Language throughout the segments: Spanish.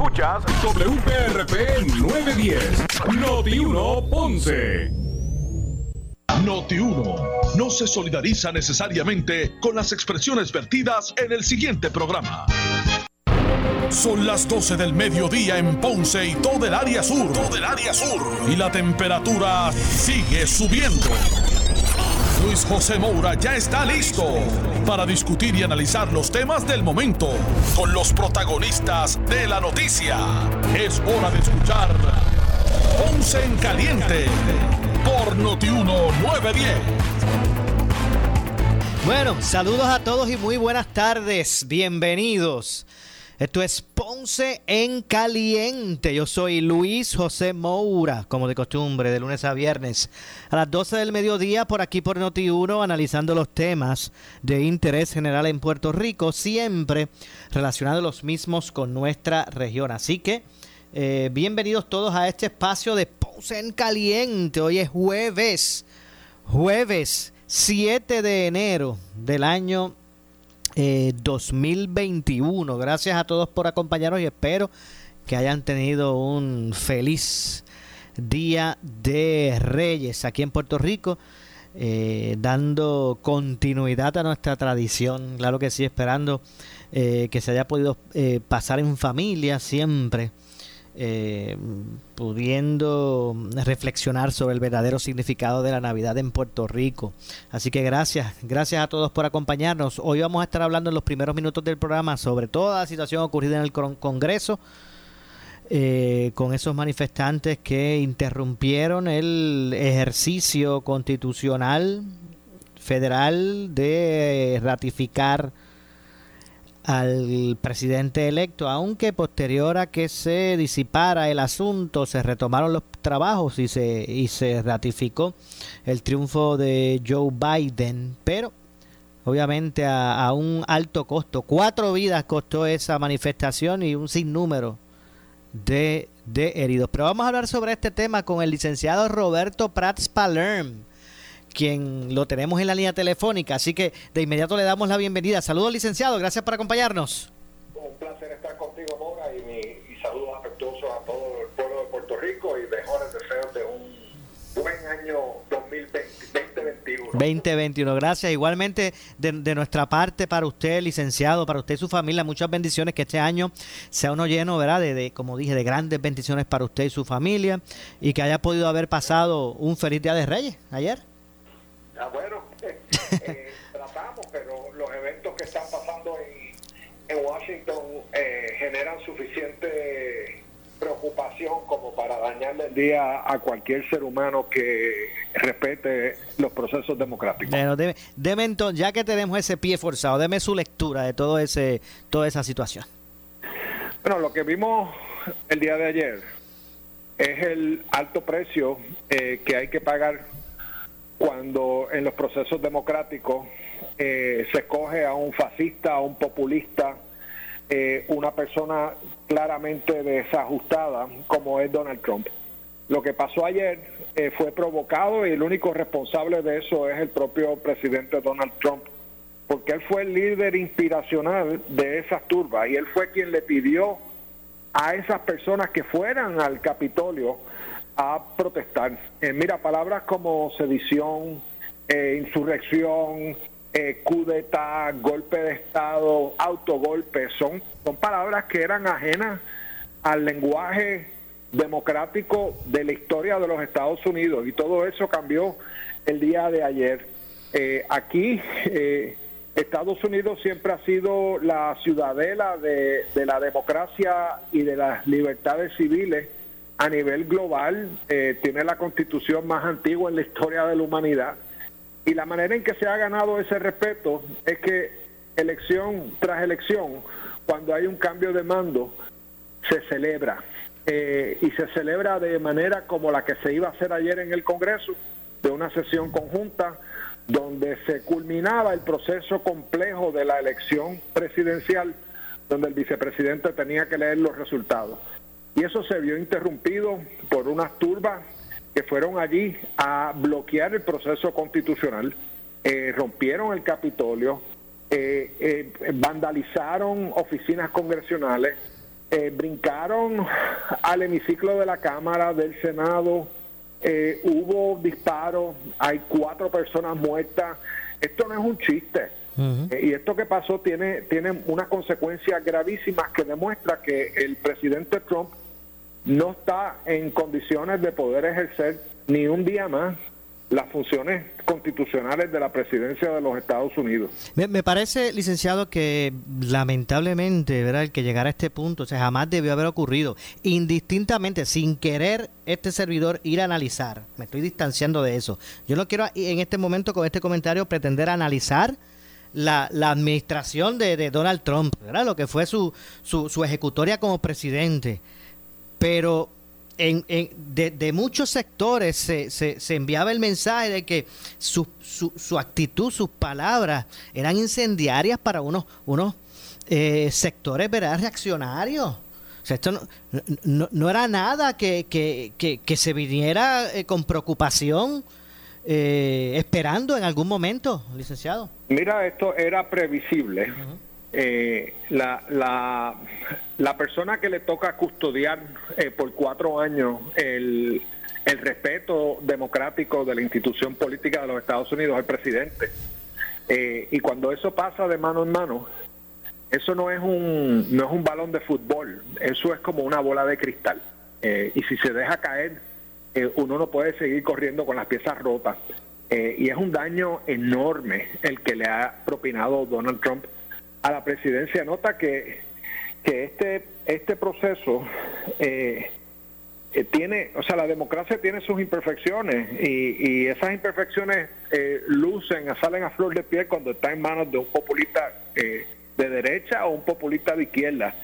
Escuchas WPRP 910, Noti 1 Ponce. Noti 1 no se solidariza necesariamente con las expresiones vertidas en el siguiente programa. Son las 12 del mediodía en Ponce y todo el área sur. Todo el área sur. Y la temperatura sigue subiendo. Luis José Moura ya está listo para discutir y analizar los temas del momento con los protagonistas de la noticia. Es hora de escuchar Ponce en Caliente por Notiuno 910. Bueno, saludos a todos y muy buenas tardes. Bienvenidos. Esto es Ponce en Caliente. Yo soy Luis José Moura, como de costumbre, de lunes a viernes a las 12 del mediodía por aquí por Noti1, analizando los temas de interés general en Puerto Rico, siempre relacionados los mismos con nuestra región. Así que eh, bienvenidos todos a este espacio de Ponce en Caliente. Hoy es jueves, jueves 7 de enero del año 2021. Eh, Gracias a todos por acompañarnos y espero que hayan tenido un feliz día de Reyes aquí en Puerto Rico. Eh, dando continuidad a nuestra tradición, claro que sí, esperando eh, que se haya podido pasar en familia siempre, pudiendo reflexionar sobre el verdadero significado de la Navidad en Puerto Rico. Así que gracias, gracias a todos por acompañarnos. Hoy vamos a estar hablando en los primeros minutos del programa sobre toda la situación ocurrida en el Congreso. Eh, con esos manifestantes que interrumpieron el ejercicio constitucional federal de ratificar al presidente electo, aunque posterior a que se disipara el asunto, se retomaron los trabajos y se, y se ratificó el triunfo de Joe Biden, pero obviamente a, un alto costo. Cuatro vidas costó esa manifestación y un sinnúmero de, de heridos. Pero vamos a hablar sobre este tema con el licenciado Roberto Prats Palerm quien lo tenemos en la línea telefónica. Así que de inmediato le damos la bienvenida. Saludos, licenciado. Gracias por acompañarnos. Un placer estar contigo, Mora, y, mi, y saludos afectuosos a todo el pueblo de Puerto Rico y mejores deseos de un buen año 2020, 2021. 2021, gracias. Igualmente de, de, nuestra parte para usted, licenciado, para usted y su familia, muchas bendiciones, que este año sea uno lleno, ¿verdad? De, de, como dije, de grandes bendiciones para usted y su familia y que haya podido haber pasado un feliz Día de Reyes ayer. Ah, bueno, eh, tratamos, pero los eventos que están pasando en, en Washington eh, generan suficiente preocupación como para dañarle el día a cualquier ser humano que respete los procesos democráticos. Bueno, deme, deme entonces, ya que tenemos ese pie forzado, deme su lectura de todo ese, toda esa situación. Bueno, lo que vimos el día de ayer es el alto precio eh, que hay que pagar cuando en los procesos democráticos eh, se coge a un fascista, a un populista, eh, una persona claramente desajustada como es Donald Trump. Lo que pasó ayer eh, fue provocado y el único responsable de eso es el propio presidente Donald Trump, porque él fue el líder inspiracional de esas turbas y él fue quien le pidió a esas personas que fueran al Capitolio a protestar. Eh, mira, palabras como sedición, eh, insurrección, eh, cudeta, golpe de Estado, autogolpe, son, son palabras que eran ajenas al lenguaje democrático de la historia de los Estados Unidos y todo eso cambió el día de ayer. Eh, aquí Estados Unidos siempre ha sido la ciudadela de, de la democracia y de las libertades civiles a nivel global, eh, tiene la constitución más antigua en la historia de la humanidad. Y la manera en que se ha ganado ese respeto es que elección tras elección, cuando hay un cambio de mando, se celebra. Eh, y se celebra de manera como la que se iba a hacer ayer en el Congreso, de una sesión conjunta donde se culminaba el proceso complejo de la elección presidencial, donde el vicepresidente tenía que leer los resultados y eso se vio interrumpido por unas turbas que fueron allí a bloquear el proceso constitucional, eh, rompieron el Capitolio, eh, eh, vandalizaron oficinas congresionales, brincaron al hemiciclo de la Cámara, del Senado, hubo disparos, hay cuatro personas muertas. Esto no es un chiste. Eh, y esto que pasó tiene, tiene unas consecuencias gravísimas que demuestra que el presidente Trump no está en condiciones de poder ejercer ni un día más las funciones constitucionales de la presidencia de los Estados Unidos. Me, parece, licenciado, que lamentablemente, ¿verdad? el que llegara a este punto, o sea, jamás debió haber ocurrido, indistintamente, sin querer este servidor ir a analizar, me estoy distanciando de eso. Yo no quiero en este momento con este comentario pretender analizar la, la administración de, de, Donald Trump, ¿verdad? lo que fue su, su, su ejecutoria como presidente, pero en, de, muchos sectores se, se, enviaba el mensaje de que su, su, actitud, sus palabras eran incendiarias para unos, unos eh, sectores ¿verdad? reaccionarios. Esto no, no, era nada que, que, que, se viniera eh, con preocupación, eh, esperando en algún momento, licenciado. Mira, esto era previsible eh, la, la, la, persona que le toca custodiar eh, por cuatro años el, el respeto democrático de la institución política de los Estados Unidos es el presidente. Eh, y cuando eso pasa de mano en mano, eso no es un no es un balón de fútbol, eso es como una bola de cristal. Eh, y si se deja caer, uno no puede seguir corriendo con las piezas rotas. Y es un daño enorme el que le ha propinado Donald Trump a la presidencia. Nota que, que este, este proceso eh, eh, tiene, o sea, la democracia tiene sus imperfecciones y, y esas imperfecciones eh, lucen, salen a flor de piel cuando está en manos de un populista de derecha o un populista de izquierda.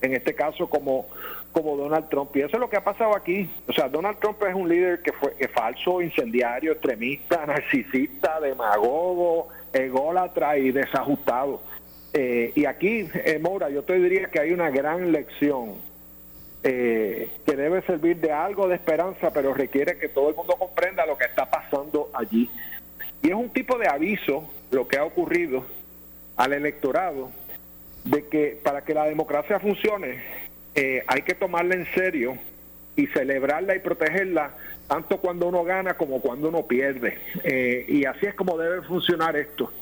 En este caso, como, como Donald Trump. Y eso es lo que ha pasado aquí. O sea, Donald Trump es un líder que fue falso, incendiario, extremista, narcisista, demagogo, ególatra y desajustado. Eh, y aquí, eh, Mora, yo te diría que hay una gran lección eh, que debe servir de algo de esperanza, pero requiere que todo el mundo comprenda lo que está pasando allí. Y es un tipo de aviso lo que ha ocurrido al electorado de que para que la democracia funcione hay que tomarla en serio y celebrarla y protegerla tanto cuando uno gana como cuando uno pierde. y así es como debe funcionar esto.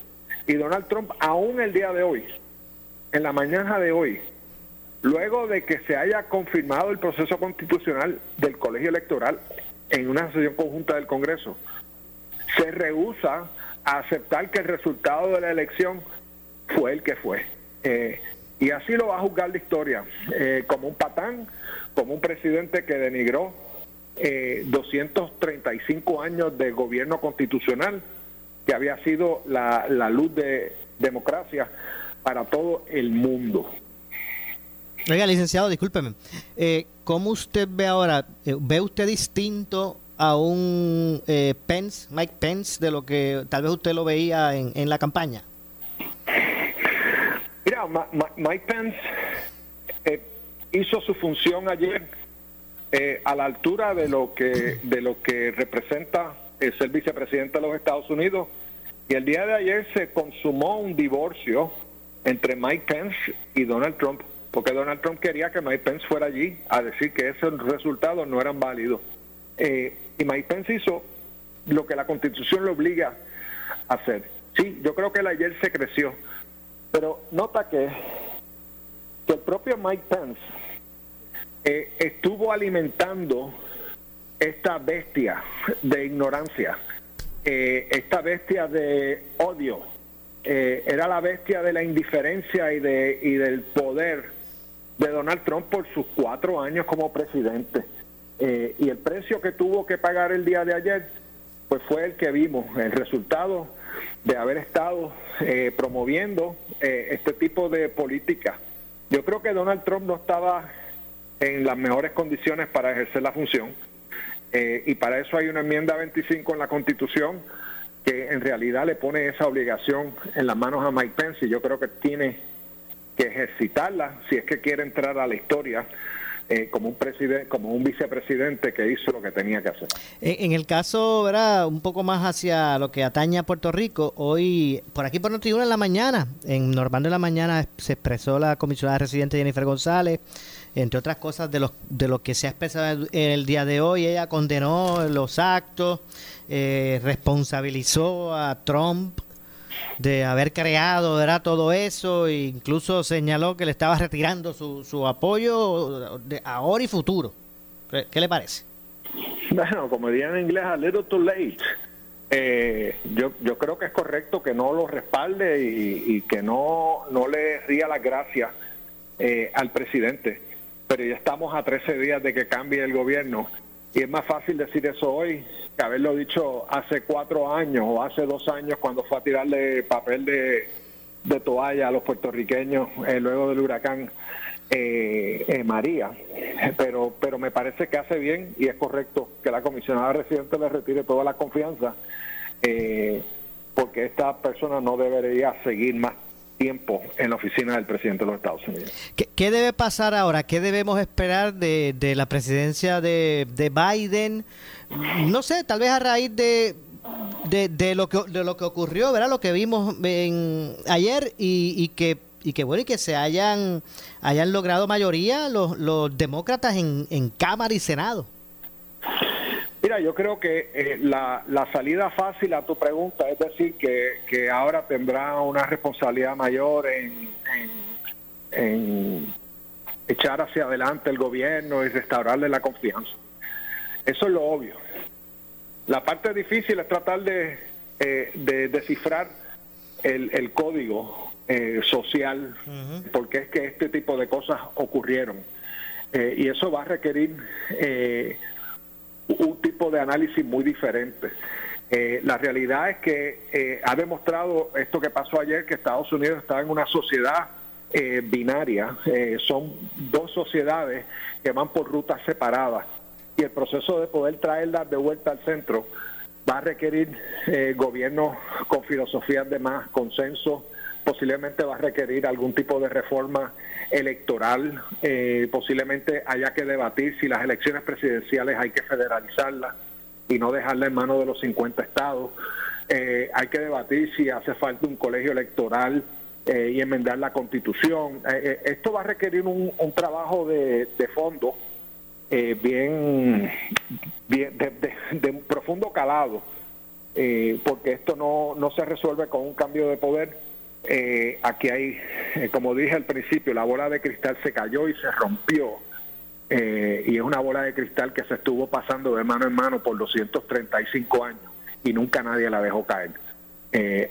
Y Donald Trump, aún el día de hoy, en la mañana de hoy, luego de que se haya confirmado el proceso constitucional del colegio electoral en una sesión conjunta del Congreso, se rehúsa a aceptar que el resultado de la elección fue el que fue. Eh, y así lo va a juzgar la historia, eh, como un patán, como un presidente que denigró eh, 235 años de gobierno constitucional, que había sido la, la luz de democracia para todo el mundo. Oiga, licenciado, discúlpeme. Eh, ¿Cómo usted ve ahora? Eh, ¿Ve usted distinto a un eh, Pence, Mike Pence, de lo que tal vez usted lo veía en, en la campaña? Mira, Mike Pence eh, hizo su función ayer a la altura de lo que de lo que representa ser vicepresidente de los Estados Unidos. Y el día de ayer se consumó un divorcio entre Mike Pence y Donald Trump, porque Donald Trump quería que Mike Pence fuera allí a decir que esos resultados no eran válidos. Eh, y Mike Pence hizo lo que la constitución le obliga a hacer. Sí, yo creo que el ayer se creció, pero nota que, que el propio Mike Pence eh, estuvo alimentando esta bestia de ignorancia, eh, esta bestia de odio. Eh, era la bestia de la indiferencia y, de, y del poder de Donald Trump por sus cuatro años como presidente. Y el precio que tuvo que pagar el día de ayer, pues fue el que vimos, el resultado de haber estado promoviendo este tipo de política. Yo creo que Donald Trump no estaba en las mejores condiciones para ejercer la función. Eh, y para eso hay una enmienda 25 en la Constitución que en realidad le pone esa obligación en las manos a Mike Pence y yo creo que tiene que ejercitarla si es que quiere entrar a la historia eh, como un presidente, como un vicepresidente que hizo lo que tenía que hacer. En, el caso, ¿verdad? Un poco más hacia lo que atañe a Puerto Rico, hoy por aquí por Notiuno en la mañana, en Normando en la mañana se expresó la comisionada residente Jennifer González entre otras cosas de, los, de lo que se ha expresado en el día de hoy. Ella condenó los actos, eh, responsabilizó a Trump de haber creado era todo eso e incluso señaló que le estaba retirando su, su apoyo de ahora y futuro. ¿Qué, le parece? Bueno, como dirían en inglés, a little too late. Eh, yo, yo creo que es correcto que no lo respalde y, que no, no le ría las gracias eh, al presidente. Pero ya estamos a 13 días de que cambie el gobierno y es más fácil decir eso hoy que haberlo dicho hace cuatro años o hace dos años cuando fue a tirarle papel de, toalla a los puertorriqueños eh, luego del huracán eh, eh, María. Pero, pero me parece que hace bien y es correcto que la comisionada residente le retire toda la confianza porque esta persona no debería seguir más tiempo en la oficina del presidente de los Estados Unidos. ¿Qué, debe pasar ahora? ¿Qué debemos esperar de, la presidencia de, de, Biden? No sé, tal vez a raíz de, de, lo, que, de lo que ocurrió, ¿verdad? Lo que vimos ayer y, y que y que bueno y que se hayan hayan logrado mayoría los, los demócratas en, en Cámara y Senado. Mira, yo creo que eh, la, la, salida fácil a tu pregunta es decir que, que ahora tendrá una responsabilidad mayor en, en, echar hacia adelante el gobierno y restaurarle la confianza. Eso es lo obvio. La parte difícil es tratar de, eh, de descifrar el, el código eh, social, porque es que este tipo de cosas ocurrieron. y eso va a requerir un tipo de análisis muy diferente. Eh, la realidad es que eh, ha demostrado esto que pasó ayer, que Estados Unidos está en una sociedad eh, binaria, son dos sociedades que van por rutas separadas y el proceso de poder traerlas de vuelta al centro va a requerir gobiernos con filosofías de más consenso, posiblemente va a requerir algún tipo de reforma electoral, eh, posiblemente haya que debatir si las elecciones presidenciales hay que federalizarlas y no dejarla en manos de los 50 estados. Eh, hay que debatir si hace falta un colegio electoral eh, y enmendar la constitución. esto va a requerir un, trabajo de, fondo bien, bien de, de, profundo calado, porque esto no, no se resuelve con un cambio de poder eh, aquí hay, eh, como dije al principio, la bola de cristal se cayó y se rompió. Eh, y es una bola de cristal que se estuvo pasando de mano en mano por 235 años y nunca nadie la dejó caer.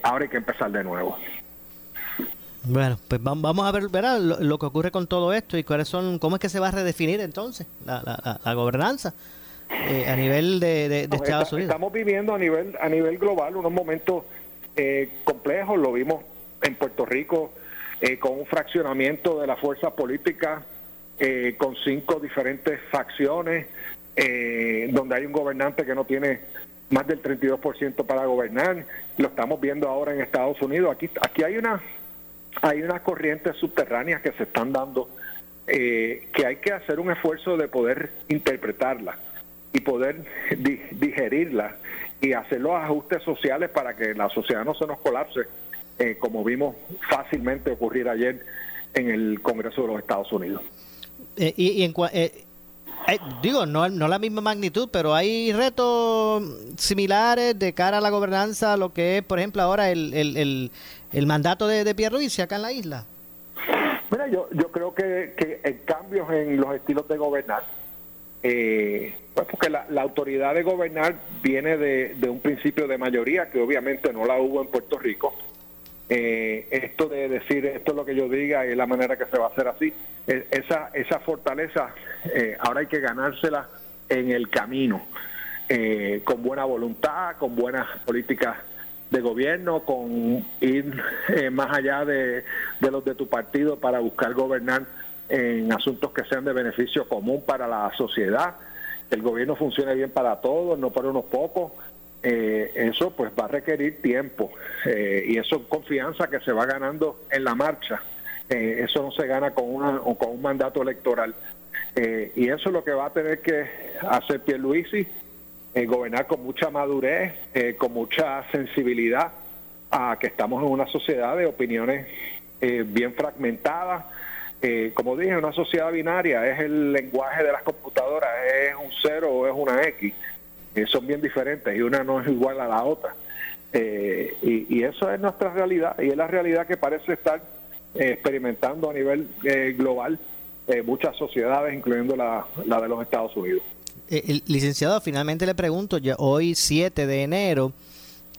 ahora hay que empezar de nuevo. Bueno, pues vamos a ver verá, lo, que ocurre con todo esto y cuáles son, cómo es que se va a redefinir entonces la, la, gobernanza a nivel de, Estados Unidos. Estamos viviendo a nivel a nivel global unos momentos complejos, lo vimos en Puerto Rico eh, con un fraccionamiento de la fuerza política, eh, con cinco diferentes facciones, eh, donde hay un gobernante que no tiene más del 32% para gobernar. Lo estamos viendo ahora en Estados Unidos. Aquí, aquí hay una hay unas corrientes subterráneas que se están dando que hay que hacer un esfuerzo de poder interpretarlas y poder digerirlas y hacer los ajustes sociales para que la sociedad no se nos colapse eh, como vimos fácilmente ocurrir ayer en el Congreso de los Estados Unidos. Eh, y, en, eh, digo, no, no la misma magnitud, pero hay retos similares de cara a la gobernanza, lo que es, por ejemplo, ahora el, el, el, mandato de, de Pierluisi acá en la isla. Mira, yo, yo creo que, que cambios en los estilos de gobernar, pues porque la, la, autoridad de gobernar viene de, de, un principio de mayoría que obviamente no la hubo en Puerto Rico eh, esto de decir esto es lo que yo diga y la manera que se va a hacer así, e, esa, esa fortaleza eh, ahora hay que ganársela en el camino, eh, con buena voluntad, con buenas políticas de gobierno, con ir más allá de, de los de tu partido para buscar gobernar en asuntos que sean de beneficio común para la sociedad, el gobierno funcione bien para todos, no para unos pocos, eh, eso pues va a requerir tiempo eh, y eso confianza que se va ganando en la marcha. Eh, eso no se gana con, una, con un mandato electoral. y eso es lo que va a tener que hacer Pierluisi, gobernar con mucha madurez, con mucha sensibilidad a que estamos en una sociedad de opiniones bien fragmentadas, eh, como dije, una sociedad binaria es el lenguaje de las computadoras, es un cero o es una X. Eh, son bien diferentes y una no es igual a la otra. Eh, y, eso es nuestra realidad y es la realidad que parece estar experimentando a nivel global muchas sociedades, incluyendo la, la de los Estados Unidos. el licenciado, finalmente le pregunto, ya hoy 7 de enero,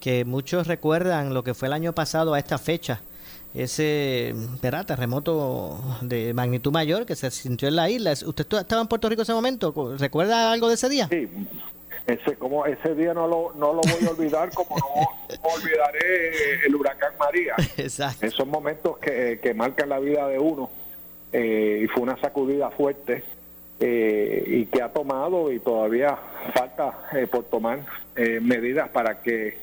que muchos recuerdan lo que fue el año pasado a esta fecha, ese ¿verdad? terremoto de magnitud mayor que se sintió en la isla. ¿Usted estaba en Puerto Rico en ese momento? ¿Recuerda algo de ese día? Sí, ese, como ese día no lo, no lo voy a olvidar, como no, olvidaré el huracán María. Exacto. Esos momentos que, que marcan la vida de uno eh, y fue una sacudida fuerte eh, y que ha tomado y todavía falta eh, por tomar medidas para que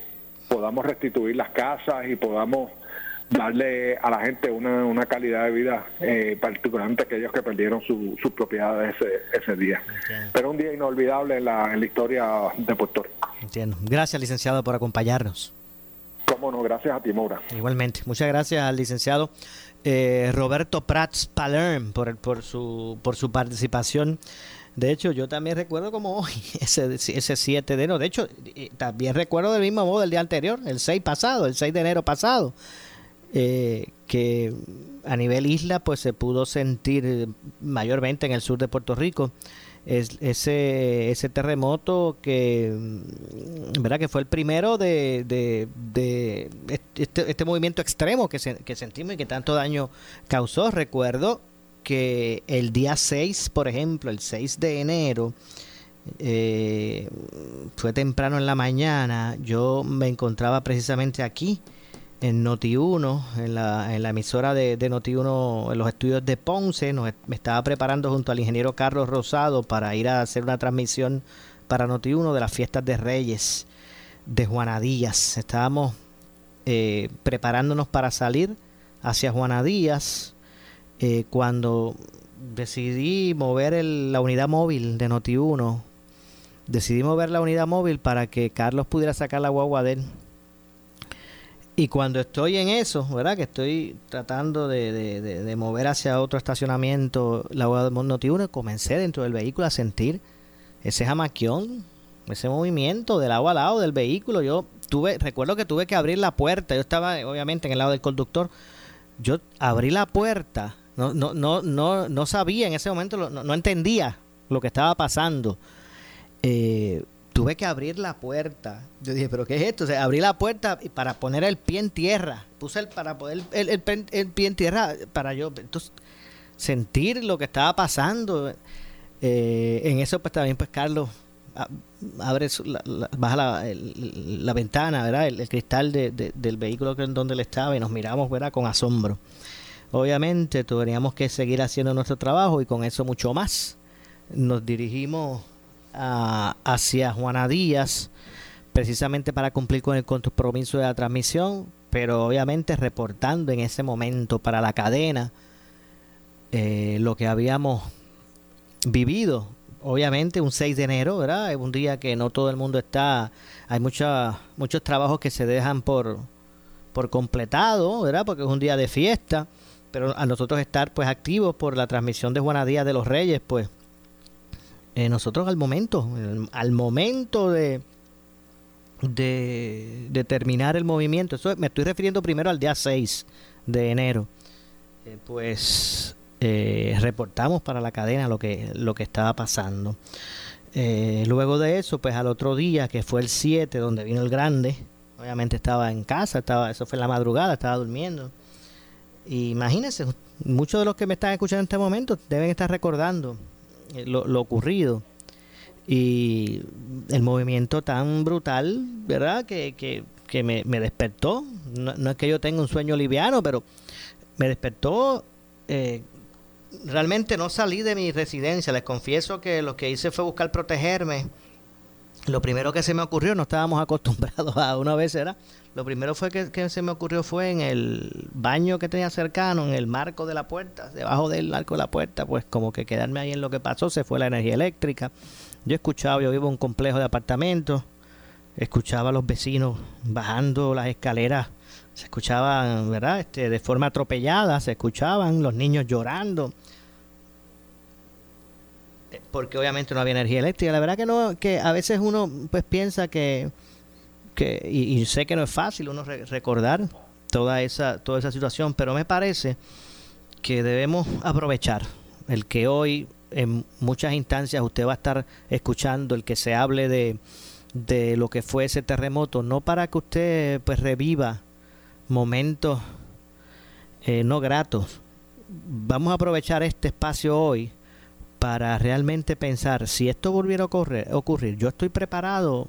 podamos restituir las casas y podamos darle a la gente una, una calidad de vida, eh, particularmente aquellos que perdieron sus su propiedades ese, ese día. Pero un día inolvidable en la, en la historia de Puerto Rico. Entiendo. Gracias, licenciado, por acompañarnos. Cómo no, gracias a ti, Maura. Igualmente. Muchas gracias al licenciado eh, Roberto Prats Palerm por, por, su, por su participación. De hecho, yo también recuerdo como hoy, ese, ese 7 de enero. De hecho, también recuerdo del mismo modo del día anterior, el 6 pasado, el 6 de enero pasado. Eh, que a nivel isla pues se pudo sentir mayormente en el sur de Puerto Rico. Es, ese ese terremoto que verdad que fue el primero de, de, este, este, movimiento extremo que, que sentimos y que tanto daño causó. Recuerdo que el día 6 por ejemplo el 6 de enero eh, fue temprano en la mañana yo me encontraba precisamente aquí en Noti1, en la, en la emisora de, de Noti1, en los estudios de Ponce. me estaba preparando junto al ingeniero Carlos Rosado para ir a hacer una transmisión para Noti1 de las fiestas de Reyes de Juanadías. Estábamos eh, preparándonos para salir hacia Juanadías eh, cuando decidí mover la unidad móvil de Noti1. Decidí mover la unidad móvil para que Carlos pudiera sacar la guagua de él y cuando estoy en eso, ¿verdad? Que estoy tratando de, de, mover hacia otro estacionamiento la agua del 1, comencé dentro del vehículo a sentir ese jamaquión, ese movimiento del agua al lado del vehículo. Yo tuve, recuerdo que tuve que abrir la puerta. Yo estaba obviamente en el lado del conductor. Yo abrí la puerta. No, no, no, no, no sabía en ese momento, no, no entendía lo que estaba pasando. Eh, tuve que abrir la puerta. Yo dije, ¿pero qué es esto? O sea, abrí la puerta para poner el pie en tierra. Puse el para poder el, el, pie en tierra para yo entonces, sentir lo que estaba pasando. Eh, en eso, pues también, pues Carlos abre baja la, la, ventana, ¿verdad? El, cristal de, del vehículo en donde él estaba y nos miramos, ¿verdad? Con asombro. Obviamente, teníamos que seguir haciendo nuestro trabajo y con eso mucho más. Nos dirigimos hacia Juana Díaz, precisamente para cumplir con el compromiso de la transmisión, pero obviamente reportando en ese momento para la cadena eh, lo que habíamos vivido. Obviamente un 6 de enero, ¿verdad? Es un día que no todo el mundo está, hay mucha, muchos trabajos que se dejan por, por completado, ¿verdad? Porque es un día de fiesta, pero a nosotros estar pues activos por la transmisión de Juana Díaz de los Reyes, pues eh, nosotros al momento, al momento de, de, terminar el movimiento, eso me estoy refiriendo primero al día 6 de enero, eh, pues eh, reportamos para la cadena lo que, lo que estaba pasando. luego de eso, pues al otro día, que fue el 7, donde vino el grande, obviamente estaba en casa, estaba, eso fue en la madrugada, estaba durmiendo. imagínense, muchos de los que me están escuchando en este momento deben estar recordando eh, lo, ocurrido y el movimiento tan brutal, ¿verdad? Que, que, me, despertó. No, es que yo tenga un sueño liviano, pero me despertó. Eh, realmente no salí de mi residencia. Les confieso que lo que hice fue buscar protegerme. Lo primero que se me ocurrió, no estábamos acostumbrados a una vez, era lo primero fue que, se me ocurrió fue en el baño que tenía cercano, en el marco de la puerta, debajo del arco de la puerta, pues como que quedarme ahí en lo que pasó, se fue la energía eléctrica. Yo escuchaba, yo vivo en un complejo de apartamentos, escuchaba a los vecinos bajando las escaleras se escuchaban, ¿verdad? Este, de forma atropellada, se escuchaban los niños llorando. Eh, porque obviamente no había energía eléctrica. La verdad que no, que a veces uno pues piensa que, que y, sé que no es fácil uno recordar toda esa, toda esa situación, pero me parece que debemos aprovechar el que hoy en muchas instancias usted va a estar escuchando el que se hable de, de lo que fue ese terremoto, no para que usted pues reviva momentos eh, no gratos. Vamos a aprovechar este espacio hoy para realmente pensar si esto volviera a ocurrir, ocurrir yo estoy preparado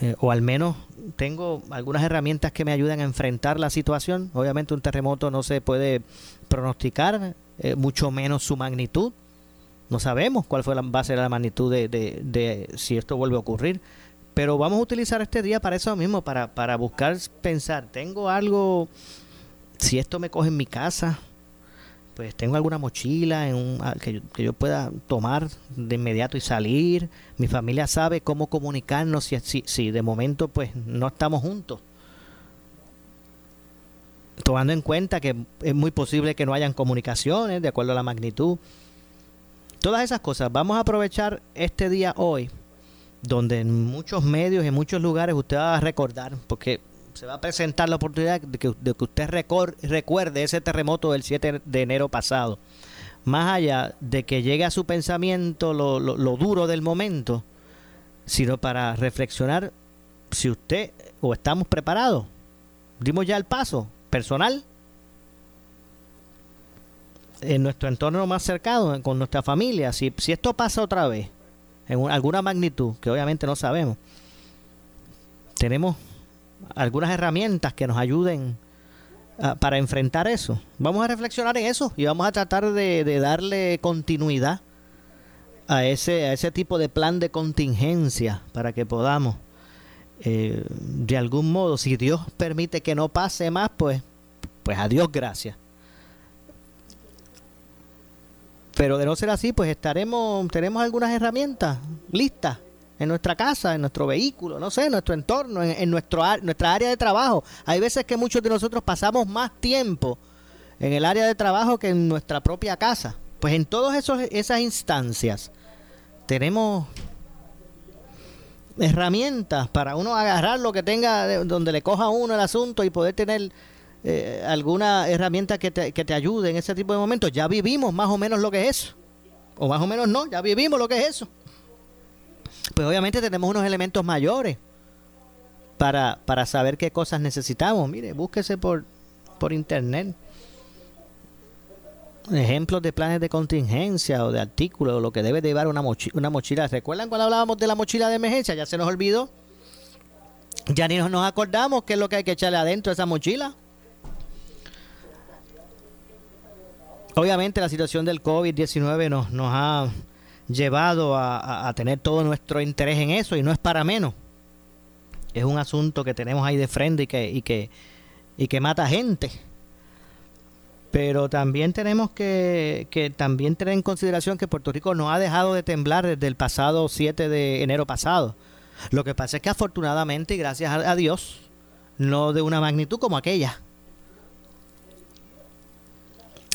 eh, o al menos tengo algunas herramientas que me ayudan a enfrentar la situación. Obviamente un terremoto no se puede pronosticar, eh, mucho menos su magnitud. No sabemos cuál fue la, va a ser la magnitud de, de, si esto vuelve a ocurrir. Pero vamos a utilizar este día para eso mismo, para, para buscar pensar, tengo algo, si esto me coge en mi casa, pues tengo alguna mochila en un, que, yo, que, yo, pueda tomar de inmediato y salir. Mi familia sabe cómo comunicarnos si, si, si de momento pues no estamos juntos. Tomando en cuenta que es muy posible que no hayan comunicaciones de acuerdo a la magnitud. Todas esas cosas. Vamos a aprovechar este día hoy, donde en muchos medios, en muchos lugares usted va a recordar, porque se va a presentar la oportunidad de que, usted recuerde ese terremoto del 7 de enero pasado. Más allá de que llegue a su pensamiento lo, duro del momento, sino para reflexionar si usted o estamos preparados. Dimos ya el paso personal en nuestro entorno más cercano, con nuestra familia. Si, si esto pasa otra vez, en alguna magnitud, que obviamente no sabemos, tenemos algunas herramientas que nos ayuden ah, para enfrentar eso. Vamos a reflexionar en eso y vamos a tratar de, darle continuidad a ese, a ese tipo de plan de contingencia para que podamos, eh, de algún modo, si Dios permite que no pase más, pues, pues a Dios gracias. Pero de no ser así, pues estaremos, tenemos algunas herramientas listas en nuestra casa, en nuestro vehículo, no sé, en nuestro entorno, en, nuestro, nuestra área de trabajo. Hay veces que muchos de nosotros pasamos más tiempo en el área de trabajo que en nuestra propia casa. Pues en todas esas instancias tenemos herramientas para uno agarrar lo que tenga, donde le coja uno el asunto y poder tener eh, alguna herramienta que te, que te ayude en ese tipo de momentos. Ya vivimos más o menos lo que es eso. O más o menos no, ya vivimos lo que es eso pues obviamente tenemos unos elementos mayores para, para saber qué cosas necesitamos. Mire, búsquese por, por internet ejemplos de planes de contingencia o de artículos, o lo que debe llevar una, mochila, una mochila. ¿Recuerdan cuando hablábamos de la mochila de emergencia? Ya se nos olvidó. Ya ni nos acordamos qué es lo que hay que echarle adentro a esa mochila. Obviamente la situación del COVID-19 nos, nos ha llevado a, tener todo nuestro interés en eso y no es para menos. Es un asunto que tenemos ahí de frente y que, y que, y que mata gente. Pero también tenemos que, que también tener en consideración que Puerto Rico no ha dejado de temblar desde el pasado 7 de enero pasado. Lo que pasa es que afortunadamente y gracias a Dios, no de una magnitud como aquella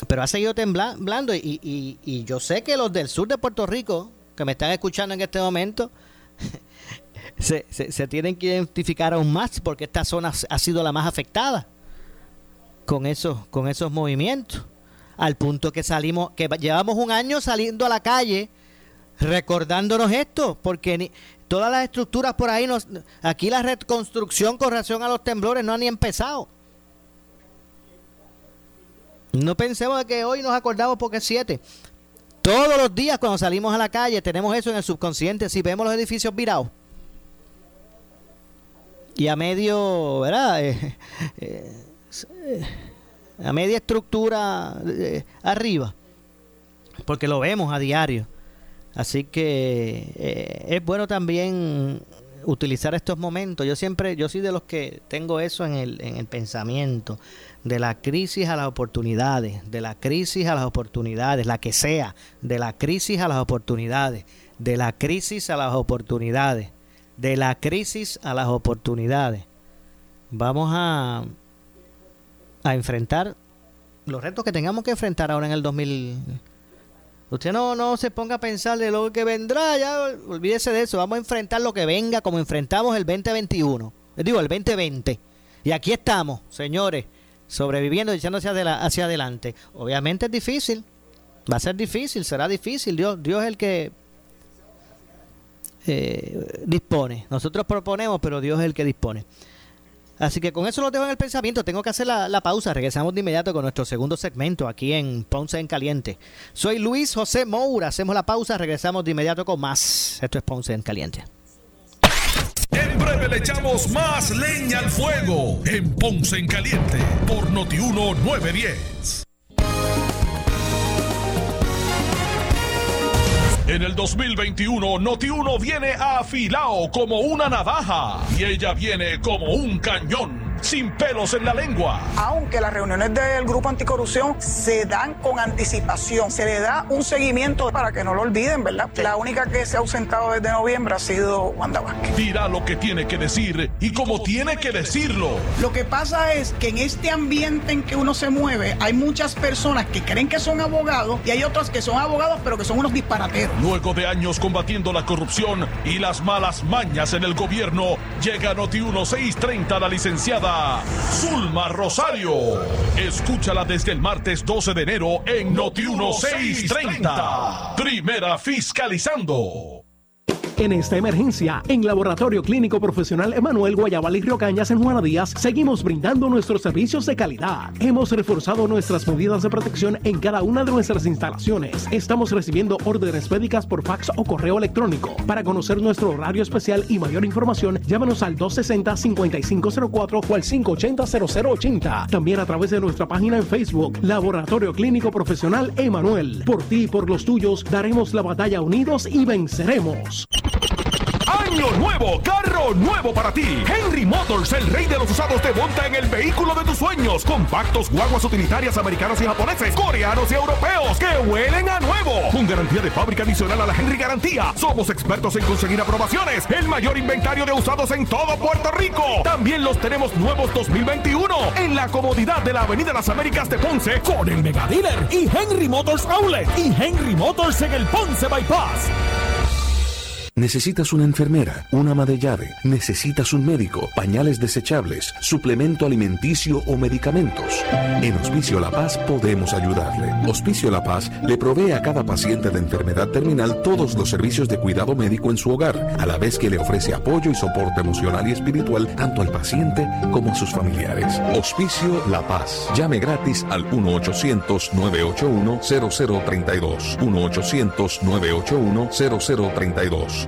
pero ha seguido temblando y, yo sé que los del sur de Puerto Rico, que me están escuchando en este momento, se, tienen que identificar aún más porque esta zona ha sido la más afectada con esos, con esos movimientos. Al punto que salimos, que llevamos un año saliendo a la calle recordándonos esto, porque ni, todas las estructuras por ahí, nos, aquí la reconstrucción con relación a los temblores no han ni empezado. No pensemos que hoy nos acordamos porque es 7. Todos los días cuando salimos a la calle tenemos eso en el subconsciente. Si vemos los edificios virados y a medio, ¿verdad? Eh, eh, a media estructura eh, arriba, porque lo vemos a diario. Así que es bueno también utilizar estos momentos. Yo siempre, yo soy de los que tengo eso en el, en el pensamiento de la crisis a las oportunidades, de la crisis a las oportunidades, la que sea, de la crisis a las oportunidades, de la crisis a las oportunidades, de la crisis a las oportunidades. Vamos a, a enfrentar los retos que tengamos que enfrentar ahora en el 2000. Usted no, no se ponga a pensar de lo que vendrá, ya olvídese de eso. Vamos a enfrentar lo que venga como enfrentamos el 2021. Digo, el 2020. Y aquí estamos, señores, sobreviviendo y echándose hacia adelante. Obviamente es difícil. Va a ser difícil, será difícil. Dios, Dios es el que eh, dispone. Nosotros proponemos, pero Dios es el que dispone. Así que con eso lo dejo en el pensamiento. Tengo que hacer la, pausa. Regresamos de inmediato con nuestro segundo segmento aquí en Ponce en Caliente. Soy Luis José Moura. Hacemos la pausa. Regresamos de inmediato con más. Esto es Ponce en Caliente. Le echamos más leña al fuego en Ponce en Caliente por Notiuno 910. En el 2021, Noti1 viene afilado como una navaja y ella viene como un cañón sin pelos en la lengua. Aunque las reuniones del Grupo Anticorrupción se dan con anticipación, se le da un seguimiento para que no lo olviden, ¿verdad? La única que se ha ausentado desde noviembre ha sido Wanda Vázquez. Dirá lo que tiene que decir y como tiene que decirlo. Lo que pasa es que en este ambiente en que uno se mueve, hay muchas personas que creen que son abogados y hay otras que son abogados pero que son unos disparateros. Luego de años combatiendo la corrupción y las malas mañas en el gobierno, llega Noti 1630 la licenciada Zulma Rosario. Escúchala desde el martes 12 de enero en Noti 1630. Primera fiscalizando. En esta emergencia, en Laboratorio Clínico Profesional Emanuel Guayabal y Río Cañas en Juana Díaz, seguimos brindando nuestros servicios de calidad. Hemos reforzado nuestras medidas de protección en cada una de nuestras instalaciones. Estamos recibiendo órdenes médicas por fax o correo electrónico. Para conocer nuestro horario especial y mayor información, llámanos al 260-5504 o al 580-0080. También a través de nuestra página en Facebook, Laboratorio Clínico Profesional Emanuel. Por ti y por los tuyos, daremos la batalla unidos y venceremos. Año nuevo, carro nuevo para ti. Henry Motors, el rey de los usados, te monta en el vehículo de tus sueños. Compactos, guaguas utilitarias americanos y japoneses, coreanos y europeos que huelen a nuevo. Con garantía de fábrica adicional a la Henry Garantía. Somos expertos en conseguir aprobaciones. El mayor inventario de usados en todo Puerto Rico. También los tenemos nuevos 2021 en la comodidad de la Avenida Las Américas de Ponce con el Mega Dealer y Henry Motors Outlet y Henry Motors en el Ponce Bypass. Necesitas una enfermera, una ama de llave, necesitas un médico, pañales desechables, suplemento alimenticio o medicamentos. En Hospicio La Paz podemos ayudarle. Hospicio La Paz le provee a cada paciente de enfermedad terminal todos los servicios de cuidado médico en su hogar, a la vez que le ofrece apoyo y soporte emocional y espiritual tanto al paciente como a sus familiares. Hospicio La Paz. Llame gratis al 1-800-981-0032. 1-800-981-0032.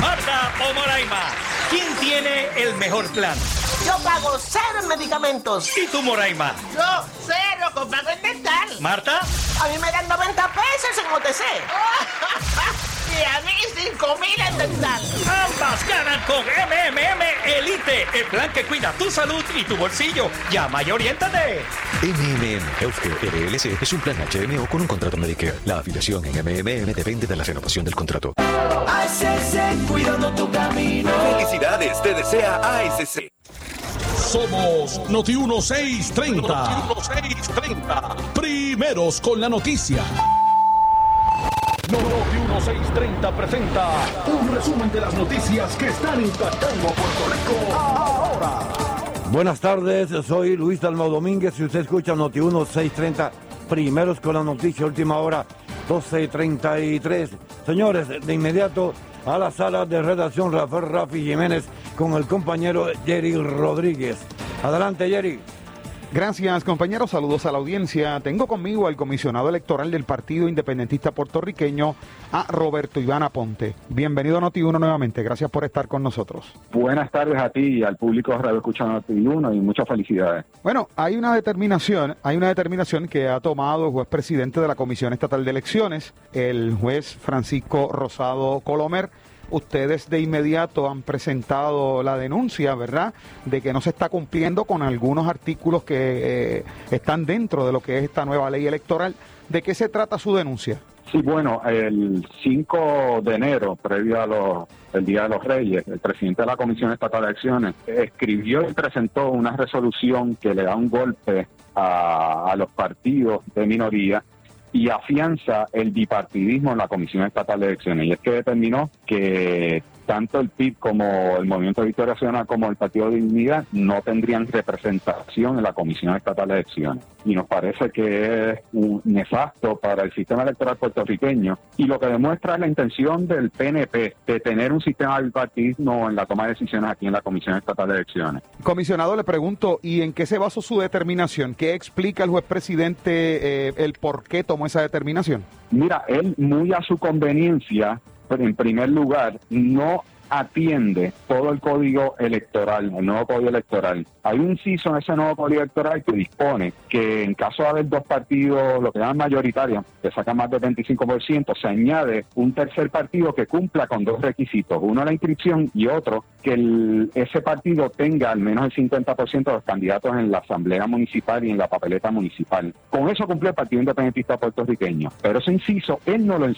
Marta o Moraima, ¿quién tiene el mejor plan? Yo pago cero en medicamentos. ¿Y tú, Moraima? Yo cero comprando en dental. ¿Marta? A mí me dan 90 pesos en OTC. a mí 5 mil en dental. Ambas ganan con MMM Elite, el plan que cuida tu salud y tu bolsillo. Llama y oriéntate. MMM Healthcare LLC es un plan HMO con un contrato Medicare. La afiliación en MMM depende de la renovación del contrato. ASC, cuidando tu camino. Felicidades, te desea ASC. Somos Noti 1630. Noti 1630. Primeros con la noticia. Noti 1630 presenta un resumen de las noticias que están impactando Puerto Rico ahora. Buenas tardes, soy Luis Dalmau Domínguez y usted escucha Noti 1630. Primeros con la noticia, última hora, 12.33. Señores, de inmediato a la sala de redacción Rafael Rafi Jiménez con el compañero Jerry Rodríguez. Adelante, Jerry. Gracias, compañeros. Saludos a la audiencia. Tengo conmigo al comisionado electoral del Partido Independentista Puertorriqueño, a Roberto Iván Aponte. Bienvenido a Noti1 nuevamente. Gracias por estar con nosotros. Buenas tardes a ti y al público de Radio Escucha Noti1 y muchas felicidades. Bueno, hay una determinación, hay una determinación que ha tomado el juez presidente de la Comisión Estatal de Elecciones, el juez Francisco Rosado Colomer ustedes de inmediato han presentado la denuncia, ¿verdad?, de que no se está cumpliendo con algunos artículos que eh, están dentro de lo que es esta nueva ley electoral. ¿De qué se trata su denuncia? Sí, bueno, el 5 de enero, previo a el Día de los Reyes, el presidente de la Comisión Estatal de Elecciones escribió y presentó una resolución que le da un golpe a los partidos de minoría y afianza el bipartidismo en la Comisión Estatal de Elecciones. Y es que determinó que tanto el PIB como el Movimiento de Victoria Ciudadana como el Partido de Dignidad no tendrían representación en la Comisión Estatal de Elecciones. Y nos parece que es un nefasto para el sistema electoral puertorriqueño y lo que demuestra es la intención del PNP de tener un sistema de bipartidismo en la toma de decisiones aquí en la Comisión Estatal de Elecciones. Comisionado, le pregunto, ¿y en qué se basó su determinación? ¿Qué explica el juez presidente eh, el por qué tomó esa determinación? Mira, él muy a su conveniencia en primer lugar, no atiende todo el código electoral, el nuevo código electoral. Hay un inciso en ese nuevo código electoral que dispone que en caso de haber dos partidos, lo que llaman mayoritarios, que sacan más del 25%, se añade un tercer partido que cumpla con dos requisitos, uno la inscripción y otro que ese partido tenga al menos el 50% de los candidatos en la asamblea municipal y en la papeleta municipal. Con eso cumple el Partido Independentista puertorriqueño. Pero ese inciso, él no lo,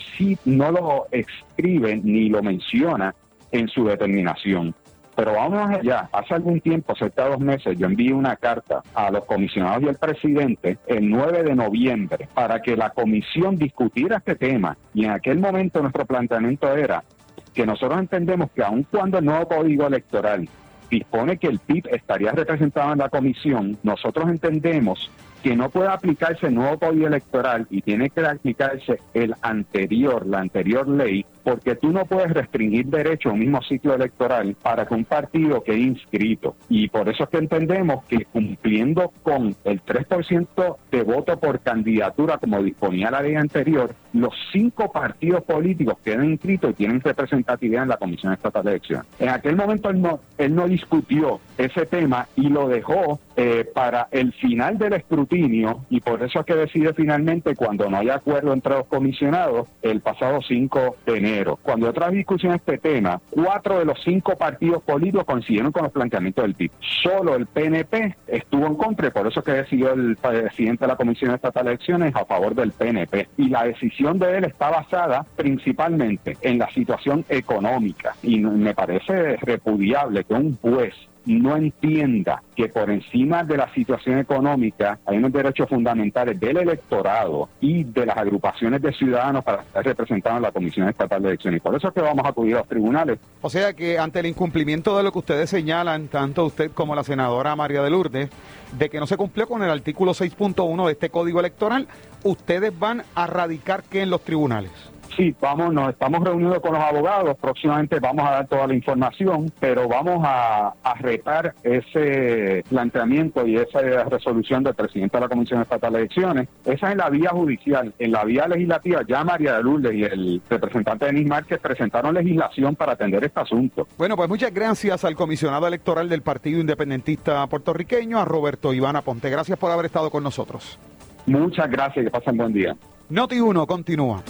no lo escribe ni lo menciona en su determinación. Pero vamos allá. Hace algún tiempo, cerca de dos meses, yo envié una carta a los comisionados y al presidente el 9 de noviembre para que la comisión discutiera este tema. Y en aquel momento nuestro planteamiento era que nosotros entendemos que aun cuando el nuevo código electoral dispone que el PIB estaría representado en la comisión, nosotros entendemos que no puede aplicarse el nuevo código electoral y tiene que aplicarse el anterior, la anterior ley, porque tú no puedes restringir derecho a un mismo ciclo electoral para que un partido quede inscrito. Y por eso es que entendemos que cumpliendo con el 3% de voto por candidatura, como disponía la ley anterior, los cinco partidos políticos quedan inscritos y tienen representatividad en la Comisión Estatal de Elecciones. En aquel momento él no, él no discutió ese tema y lo dejó eh, para el final del escrutinio y por eso es que decide finalmente cuando no hay acuerdo entre los comisionados el pasado 5 de enero cuando otra discusión este tema, cuatro de los cinco partidos políticos coincidieron con los planteamientos del PIB. Solo el PNP estuvo en contra por eso que decidió el presidente de la Comisión Estatal de Elecciones a favor del PNP. Y la decisión de él está basada principalmente en la situación económica. Y me parece repudiable que un juez no entienda que por encima de la situación económica hay unos derechos fundamentales del electorado y de las agrupaciones de ciudadanos para estar representados en la Comisión Estatal de Elecciones. Por eso es que vamos a acudir a los tribunales. O sea que ante el incumplimiento de lo que ustedes señalan, tanto usted como la senadora María de Lourdes, de que no se cumplió con el artículo 6.1 de este código electoral, ustedes van a radicar que en los tribunales. Sí, vamos, nos estamos reuniendo con los abogados, próximamente vamos a dar toda la información, pero vamos a, retar ese planteamiento y esa resolución del presidente de la Comisión Estatal de Elecciones. Esa es en la vía judicial. En la vía legislativa ya María de Lourdes y el representante Denis Márquez presentaron legislación para atender este asunto. Bueno, pues muchas gracias al comisionado electoral del Partido Independentista Puertorriqueño, a Roberto Ivana Ponte. Gracias por haber estado con nosotros. Muchas gracias que pasen buen día. Noti 1 continúa.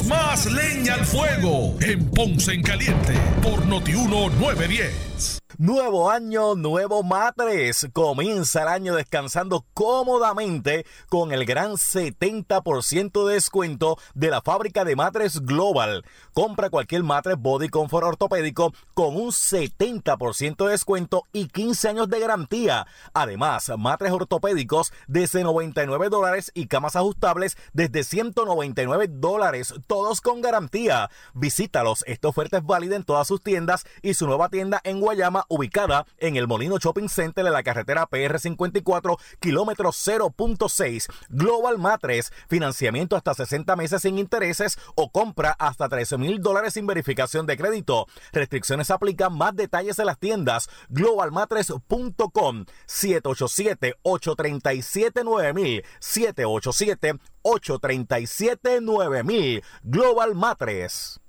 Más leña al fuego en Ponce en Caliente por Notiuno 910. Nuevo año, nuevo matres. Comienza el año descansando cómodamente con el gran 70% de descuento de la fábrica de matres Global. Compra cualquier matres Body Comfort ortopédico con un 70% de descuento y 15 años de garantía. Además, matres ortopédicos desde 99 dólares y camas ajustables desde 199 dólares, todos con garantía. Visítalos, esta oferta es válida en todas sus tiendas y su nueva tienda en Guayama ubicada en el Molino Shopping Center de la carretera PR54, kilómetro 0.6. Global Matres, financiamiento hasta 60 meses sin intereses o compra hasta 13 mil dólares sin verificación de crédito. Restricciones aplican. Más detalles en las tiendas globalmatres.com 787-837-9000 787-837-9000 Global Matres.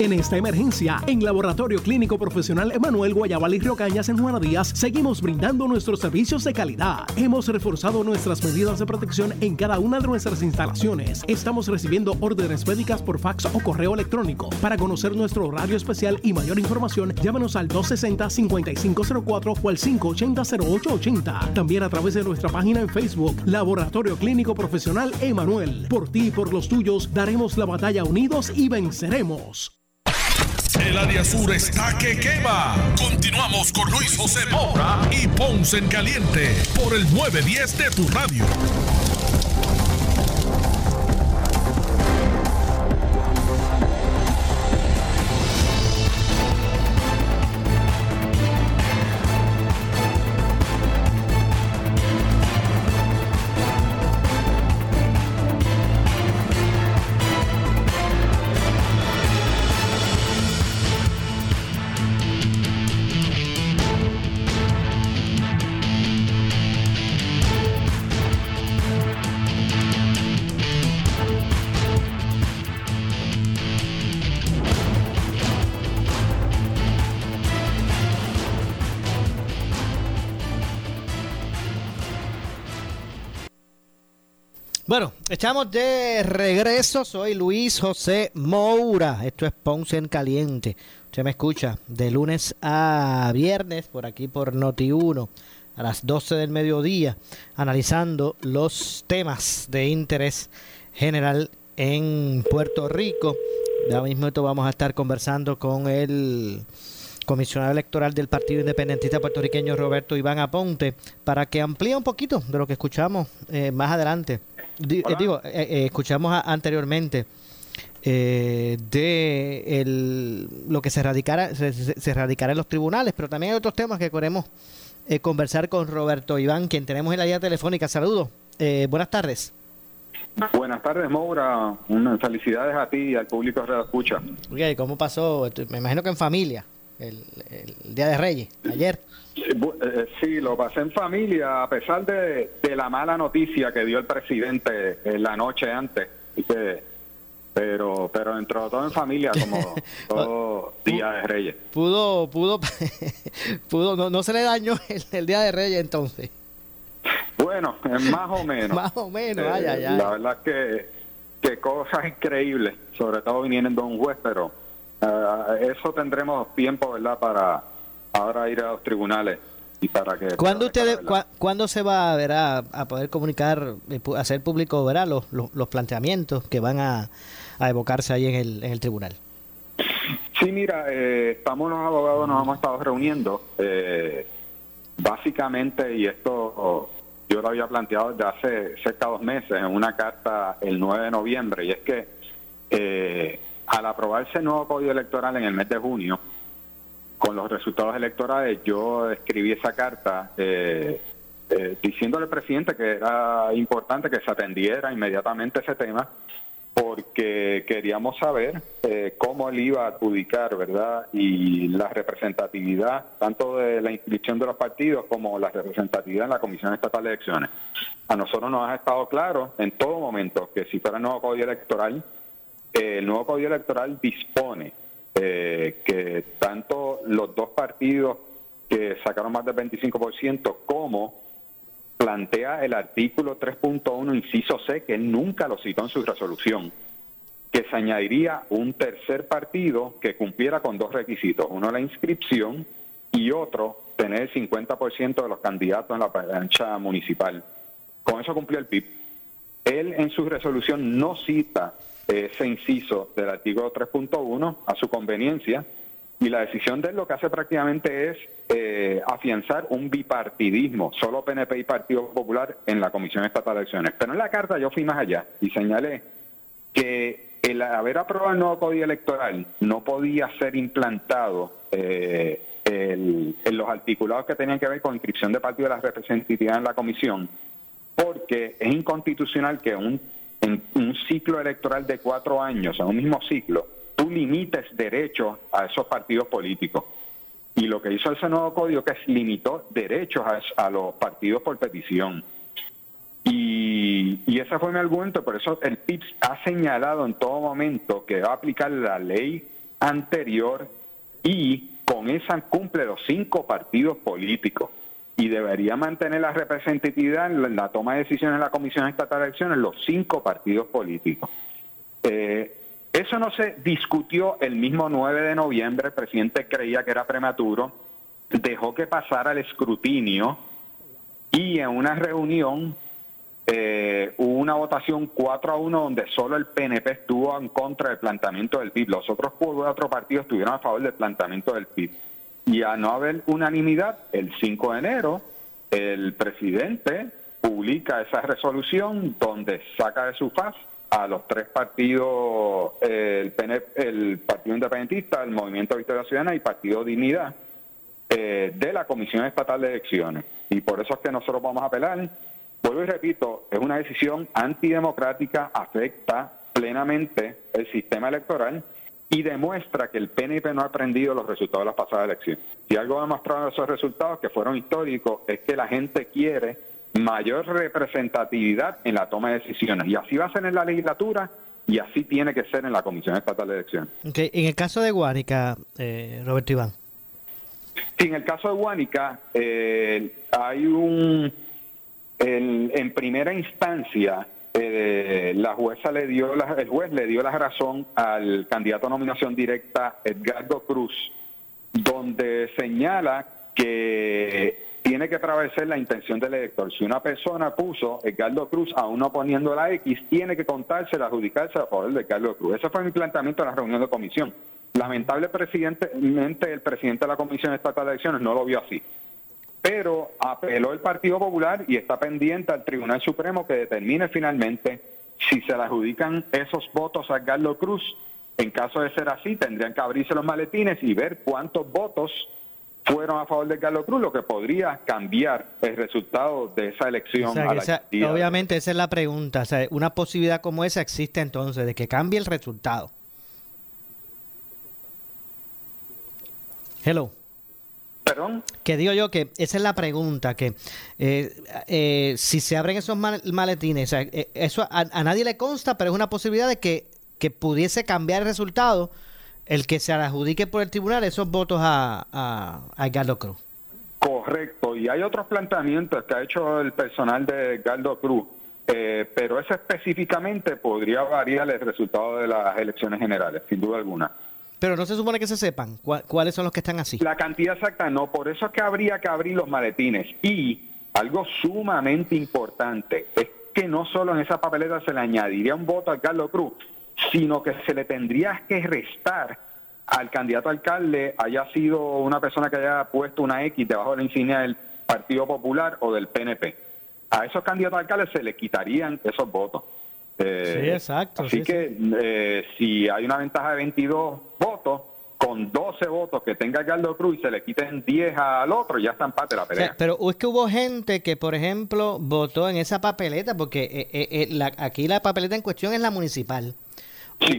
En esta emergencia, en Laboratorio Clínico Profesional Emanuel Guayabal y Río Cañas en Juana Díaz, seguimos brindando nuestros servicios de calidad. Hemos reforzado nuestras medidas de protección en cada una de nuestras instalaciones. Estamos recibiendo órdenes médicas por fax o correo electrónico. Para conocer nuestro horario especial y mayor información, llámanos al 260-5504 o al 580-0880. También a través de nuestra página en Facebook, Laboratorio Clínico Profesional Emanuel. Por ti y por los tuyos, daremos la batalla unidos y venceremos. El área sur está que quema. Continuamos con Luis José Moura y Ponce en Caliente por el 910 de tu radio. Estamos de regreso. Soy Luis José Moura. Esto es Ponce en Caliente. Usted me escucha de lunes a viernes por aquí por Noti1 a las 12 del mediodía, analizando los temas de interés general en Puerto Rico. Ya mismo vamos a estar conversando con el comisionado electoral del Partido Independentista Puertorriqueño Roberto Iván Aponte para que amplíe un poquito de lo que escuchamos eh, más adelante Di- eh, digo, eh, eh, escuchamos a- anteriormente eh, de el, lo que se radicara se, se- radicará en los tribunales, pero también hay otros temas que queremos eh, conversar con Roberto Iván, quien tenemos en la línea telefónica. Saludos, eh, buenas tardes. Buenas tardes, Moura. Unas felicidades a ti y al público que escucha. Oye, ¿cómo pasó? Me imagino que en familia, el, el Día de Reyes, ayer. Eh, Sí, lo pasé en familia, a pesar de, de la mala noticia que dio el presidente en la noche antes. Que, pero, pero entró todo en familia, como todo Día de Reyes. Pudo, pudo, pudo, no, no se le dañó el, el Día de Reyes entonces. Bueno, más o menos. Más o menos, ay, Eh, ay, ay. La verdad que, que cosas increíbles, sobre todo viniendo de un juez, pero eh, eso tendremos tiempo, ¿verdad?, para ahora ir a los tribunales y para que... ¿Cuándo ustedes, cua- cuándo se va a, ver a, poder comunicar, eh, hacer público, verá los, los, los planteamientos que van a, a evocarse ahí en el, en el tribunal? Sí, mira, eh, estamos los abogados, nos hemos estado reuniendo. eh, básicamente, y esto yo lo había planteado desde hace cerca de dos meses en una carta el 9 de noviembre, y es que eh, al aprobarse el nuevo código electoral en el mes de junio, con los resultados electorales, yo escribí esa carta eh, eh, diciéndole al presidente que era importante que se atendiera inmediatamente ese tema porque queríamos saber eh, cómo él iba a adjudicar, ¿verdad? Y la representatividad, tanto de la inscripción de los partidos como la representatividad en la Comisión Estatal de Elecciones. A nosotros nos ha estado claro en todo momento que si fuera el nuevo código electoral, el nuevo código electoral dispone eh, que tanto los dos partidos que sacaron más del 25% como plantea el artículo 3.1, inciso C, que él nunca lo citó en su resolución, que se añadiría un tercer partido que cumpliera con dos requisitos, uno la inscripción y otro tener el 50% de los candidatos en la plancha municipal. Con eso cumplió el PIB. Él en su resolución no cita ese inciso del artículo 3.1 a su conveniencia y la decisión de él lo que hace prácticamente es eh, afianzar un bipartidismo, solo PNP y Partido Popular en la Comisión Estatal de Elecciones. Pero en la carta yo fui más allá y señalé que el haber aprobado el nuevo código electoral no podía ser implantado eh, el- en los articulados que tenían que ver con inscripción de partido de la representatividad en la comisión, porque es inconstitucional que un, en un ciclo electoral de cuatro años, en un mismo ciclo, tú limites derechos a esos partidos políticos. Y lo que hizo ese nuevo código que es limitó derechos a, los partidos por petición. Y, y ese fue mi argumento, por eso el PIPS ha señalado en todo momento que va a aplicar la ley anterior y con esa cumple los cinco partidos políticos y debería mantener la representatividad en la, toma de decisiones en la Comisión Estatal de Elecciones los cinco partidos políticos. Eh, eso no se discutió el mismo 9 de noviembre, el presidente creía que era prematuro, dejó que pasara el escrutinio y en una reunión eh, hubo una votación 4 a 1 donde solo el PNP estuvo en contra del planteamiento del PIB. Los otros cuatro partidos estuvieron a favor del planteamiento del PIB. Y a no haber unanimidad, el 5 de enero, el presidente publica esa resolución donde saca de su faz a los tres partidos, el, el Partido Independentista, el Movimiento Victoria Ciudadana y Partido Dignidad, eh, de la Comisión Estatal de Elecciones. Y por eso es que nosotros vamos a apelar. Vuelvo y repito, es una decisión antidemocrática, afecta plenamente el sistema electoral y demuestra que el PNP no ha aprendido los resultados de las pasadas elecciones. Si algo ha demostrado esos resultados, que fueron históricos, es que la gente quiere mayor representatividad en la toma de decisiones. Y así va a ser en la legislatura y así tiene que ser en la Comisión Estatal de Elecciones. En el caso de Guánica, eh, Roberto Iván. Sí, en el caso de Guánica, eh, hay un. En primera instancia, eh, la jueza le dio, la- el juez le dio la razón al candidato a nominación directa, Edgardo Cruz, donde señala que tiene que prevalecer la intención del elector. Si una persona puso Edgardo Cruz aún no poniendo la X, tiene que contársela, adjudicarse a favor de Edgardo Cruz. Ese fue mi planteamiento en la reunión de comisión. Lamentablemente, el presidente de la Comisión Estatal de Elecciones no lo vio así. Pero apeló el Partido Popular y está pendiente al Tribunal Supremo que determine finalmente si se le adjudican esos votos a Edgardo Cruz. En caso de ser así, tendrían que abrirse los maletines y ver cuántos votos fueron a favor de Edgardo Cruz, lo que podría cambiar el resultado de esa elección. O sea, a que la esa- día de- obviamente esa es la pregunta. O sea, una posibilidad como esa existe entonces de que cambie el resultado. Hello. Perdón. Que digo yo que esa es la pregunta, que eh, eh, si se abren esos mal- maletines, o sea, eh, eso a, a nadie le consta, pero es una posibilidad de que, que pudiese cambiar el resultado el que se adjudique por el tribunal esos votos a, a, a Edgardo Cruz. Correcto, y hay otros planteamientos que ha hecho el personal de Edgardo Cruz, eh, pero ese específicamente podría variar el resultado de las elecciones generales, sin duda alguna. Pero no se supone que se sepan cuál- cuáles son los que están así. La cantidad exacta no, por eso es que habría que abrir los maletines. Y algo sumamente importante es que no solo en esa papeleta se le añadiría un voto a Carlos Cruz, sino que se le tendría que restar al candidato alcalde, haya sido una persona que haya puesto una X debajo de la insignia del Partido Popular o del PNP. A esos candidatos a alcalde se le quitarían esos votos. Eh, Sí, exacto, Así sí, que eh, si hay una ventaja de 22 votos, con 12 votos que tenga Carlos Cruz y se le quiten 10 al otro, ya está empate la O pelea. sea, pero es que hubo gente que, por ejemplo, votó en esa papeleta, porque eh, eh, la- aquí la papeleta en cuestión es la municipal.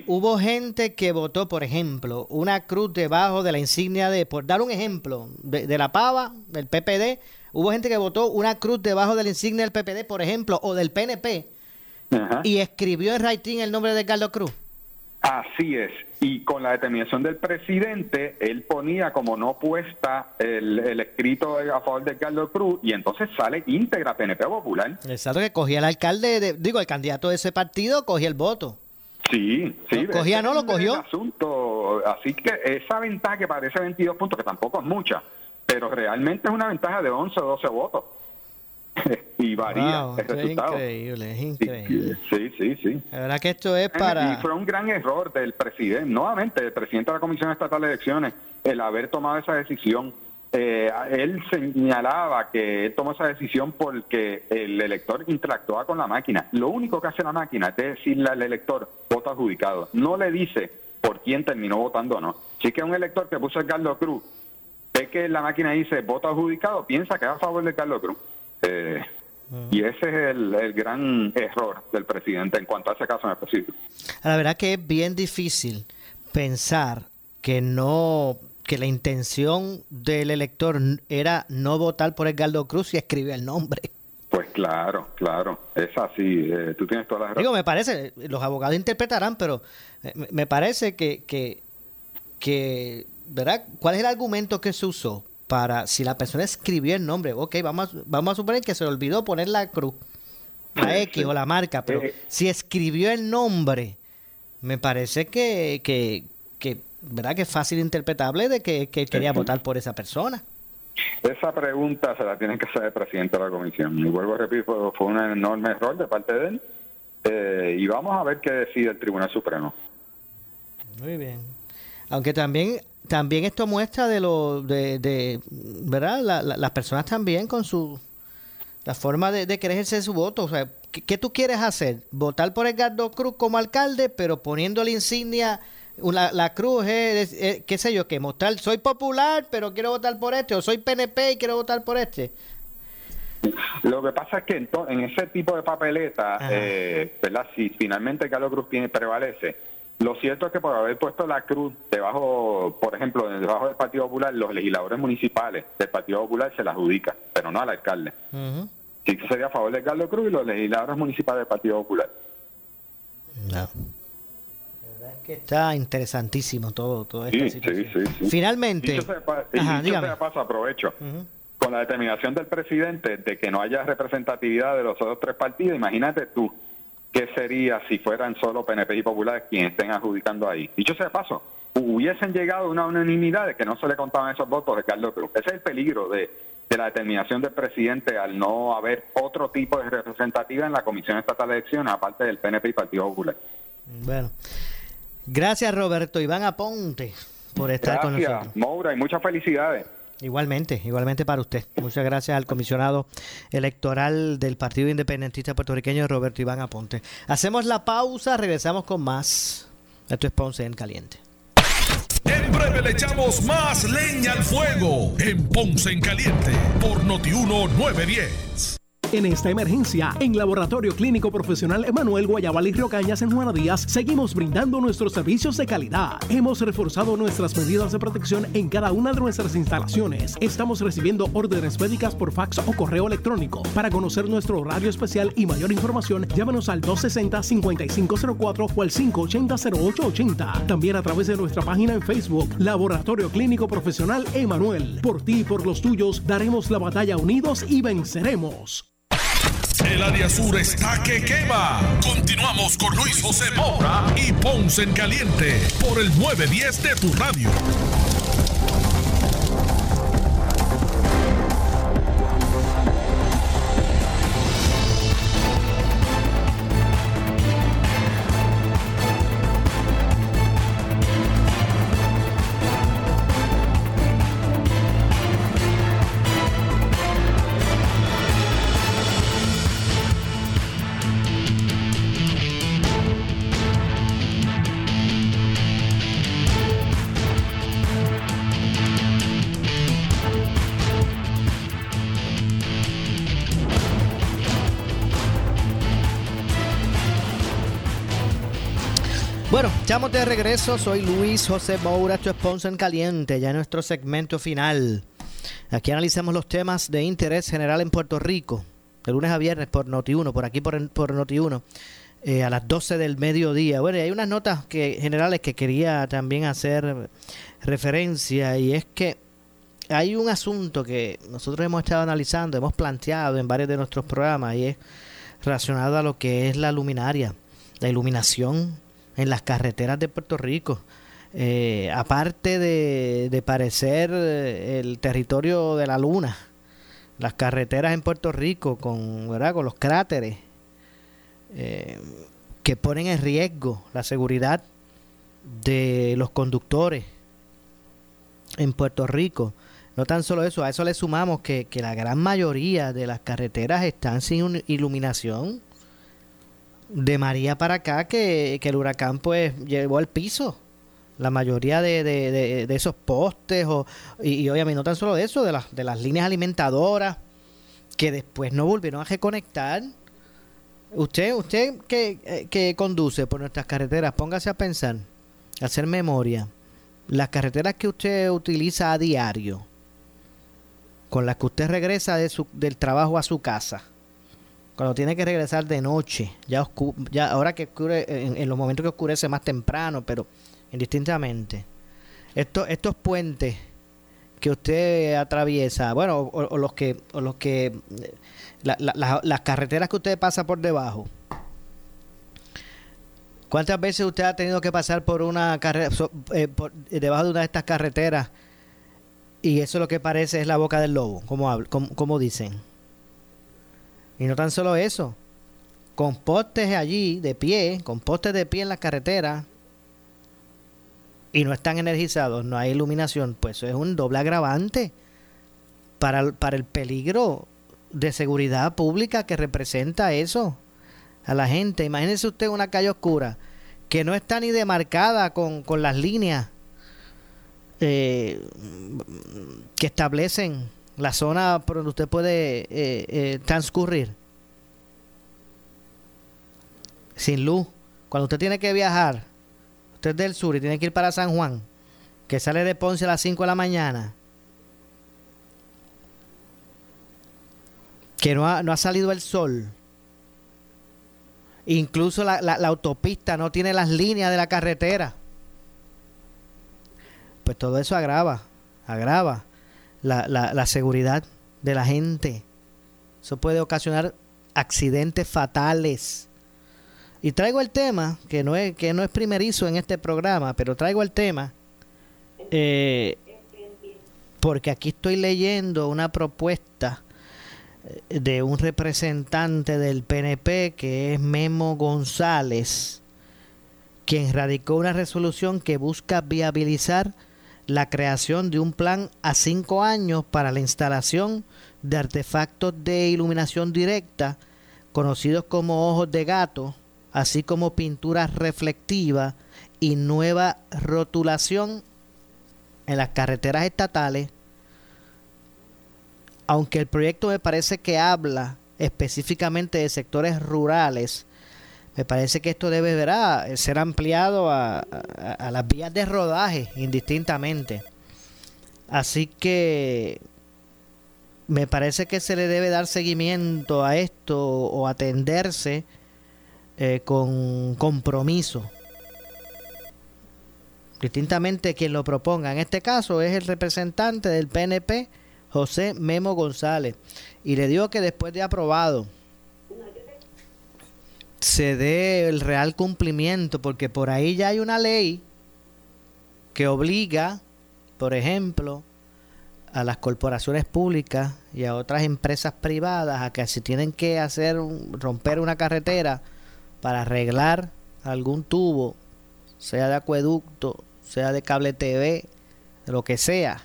Hubo gente que votó, por ejemplo, una cruz debajo de la insignia de, por dar un ejemplo, de, de la pava, del PPD. Hubo gente que votó una cruz debajo de la insignia del PPD, por ejemplo, o del PNP, y escribió en writing el nombre de Carlos Cruz. Así es. Y con la determinación del presidente, él ponía como no puesta el, el escrito a favor de Carlos Cruz y entonces sale íntegra PNP Popular. Exacto, que cogía el alcalde, de- digo, el candidato de ese partido, cogía el voto. Sí, sí. ¿Lo cogía, no lo cogió? asunto. Así que esa ventaja que parece 22 puntos, que tampoco es mucha, pero realmente es una ventaja de 11 o 12 votos. y varía Wow, el esto es resultado. increíble, es increíble. Sí, sí, sí. La verdad que esto es para... Y fue un gran error del presidente, nuevamente, del presidente de la Comisión Estatal de Elecciones, el haber tomado esa decisión, eh, él señalaba que él tomó esa decisión porque el elector interactúa con la máquina. Lo único que hace la máquina es decirle al elector voto adjudicado. No le dice por quién terminó votando o no. Si que un elector que puso el Carlos Cruz ve que la máquina dice voto adjudicado, piensa que es a favor de Carlos Cruz. Eh, y ese es el, el, gran error del presidente en cuanto a ese caso en específico. La verdad que es bien difícil pensar que no que la intención del elector era no votar por Edgardo Cruz y escribir el nombre. Pues claro, claro, es así, eh, tú tienes toda la razón. Digo, me parece, los abogados interpretarán, pero me parece que, que, que, ¿verdad? ¿Cuál es el argumento que se usó para, si la persona escribió el nombre, ok, vamos, vamos a suponer que se le olvidó poner la cruz, la X o la marca, pero Eh, si escribió el nombre, me parece que, que, que ¿verdad? Que es fácil interpretable de que, que quería votar por esa persona. Esa pregunta se la tiene que hacer el presidente de la comisión. Y vuelvo a repetir, fue, fue un enorme error de parte de él. Eh, y vamos a ver qué decide el Tribunal Supremo. Muy bien. Aunque también también esto muestra de lo de, de verdad La- la- las personas también con su la forma de, de querer ejercer su voto. O sea ¿qué, qué tú quieres hacer votar por Edgardo Cruz como alcalde pero poniendo la insignia la, la cruz es, es- qué sé yo que mostrar soy popular pero quiero votar por este o soy PNP y quiero votar por este Lo que pasa es que en, en ese tipo de papeleta, eh, ¿verdad? Si finalmente Carlos Cruz prevalece, lo cierto es que por haber puesto la cruz debajo, por ejemplo, debajo del Partido Popular, los legisladores municipales del Partido Popular se la adjudican, pero no al alcalde. Sí que sería a favor de Carlos Cruz y los legisladores municipales del Partido Popular. que está interesantísimo todo todo esta Sí, sí, sí, sí. finalmente Dicho sea pa- Ajá, dicho sea paso, aprovecho. Con la determinación del presidente de que no haya representatividad de los otros tres partidos, imagínate tú qué sería si fueran solo PNP y populares quienes estén adjudicando ahí. Dicho sea de paso, hubiesen llegado a una unanimidad de que no se le contaban esos votos de Carlos Cruz. Ese es el peligro de, de la determinación del presidente al no haber otro tipo de representatividad en la Comisión Estatal de Elecciones, aparte del PNP y Partido Popular. bueno gracias Roberto Iván Aponte por estar con nosotros Gracias, Moura, y muchas felicidades. Igualmente, igualmente para usted. Muchas gracias al comisionado electoral del Partido Independentista Puertorriqueño, Roberto Iván Aponte. Hacemos la pausa, regresamos con más. Esto es Ponce en Caliente. En breve le echamos más leña al fuego en Ponce en Caliente por Notiuno 910. En esta emergencia, en Laboratorio Clínico Profesional Emanuel Guayabal y Río Cañas en Juana Díaz, seguimos brindando nuestros servicios de calidad. Hemos reforzado nuestras medidas de protección en cada una de nuestras instalaciones. Estamos recibiendo órdenes médicas por fax o correo electrónico. Para conocer nuestro horario especial y mayor información, llámanos al 260-5504 o al 580-0880. También a través de nuestra página en Facebook, Laboratorio Clínico Profesional Emanuel. Por ti y por los tuyos, daremos la batalla unidos y venceremos. El área sur está que quema. Continuamos con Luis José Moura y Ponce en Caliente por el 910 de tu radio. Estamos de regreso. Soy Luis José Moura, es Ponce en Caliente, ya en nuestro segmento final. Aquí analizamos los temas de interés general en Puerto Rico, de lunes a viernes por Noti1, por aquí por, por Noti1, eh, a las 12 del mediodía. Bueno, y hay unas notas que, generales que quería también hacer referencia, y es que hay un asunto que nosotros hemos estado analizando, hemos planteado en varios de nuestros programas, y es relacionado a lo que es la luminaria, la iluminación en las carreteras de Puerto Rico. Eh, aparte de, de parecer eh, el territorio de la luna, las carreteras en Puerto Rico con, ¿verdad? con los cráteres eh, que ponen en riesgo la seguridad de los conductores en Puerto Rico. No tan solo eso, a eso le sumamos que, que la gran mayoría de las carreteras están sin iluminación. De María para acá, que, que el huracán pues llevó al piso la mayoría de, de, de, esos postes o, y, obviamente no tan solo eso, de, las de las líneas alimentadoras que después no volvieron a reconectar. Usted, usted que, eh, que conduce por nuestras carreteras, póngase a pensar, a hacer memoria, las carreteras que usted utiliza a diario, con las que usted regresa de su, del trabajo a su casa, cuando tiene que regresar de noche, ya, ya ahora que ocurre, en, los momentos que oscurece más temprano, pero indistintamente. Estos, estos puentes que usted atraviesa, bueno, o, los que, o los que, las carreteras que usted pasa por debajo. ¿Cuántas veces usted ha tenido que pasar por una carrera, eh, debajo de una de estas carreteras y eso lo que parece es la boca del lobo, como, como, como dicen? Y no tan solo eso, con postes allí de pie, con postes de pie en las carreteras, y no están energizados, no hay iluminación, pues eso es un doble agravante para, para el peligro de seguridad pública que representa eso a la gente. Imagínese usted una calle oscura que no está ni demarcada con, con las líneas eh, que establecen la zona por donde usted puede eh, eh, transcurrir. Sin luz. Cuando usted tiene que viajar usted es del sur y tiene que ir para San Juan, que sale de Ponce a las 5 de la mañana, que no ha, no ha salido el sol, incluso la, la, autopista no tiene las líneas de la carretera, pues todo eso agrava, agrava la, la seguridad de la gente. Eso puede ocasionar accidentes fatales y traigo el tema, que no es, que no es primerizo en este programa, pero traigo el tema eh, porque aquí estoy leyendo una propuesta eh, de un representante del PNP que es Memo González, quien radicó una resolución que busca viabilizar la creación de un plan a cinco años para la instalación de artefactos de iluminación directa, conocidos como ojos de gato, así como pintura reflectiva y nueva rotulación en las carreteras estatales, aunque el proyecto me parece que habla específicamente de sectores rurales, me parece que esto debe ser ampliado a, las vías de rodaje indistintamente. Así que me parece que se le debe dar seguimiento a esto o atenderse eh, con compromiso. Distintamente quien lo proponga. En este caso es el representante del PNP, José Memo González. Y le digo que después de aprobado se dé el real cumplimiento, porque por ahí ya hay una ley que obliga, por ejemplo, a las corporaciones públicas y a otras empresas privadas a que si tienen que hacer romper una carretera para arreglar algún tubo, sea de acueducto, sea de cable TV, lo que sea,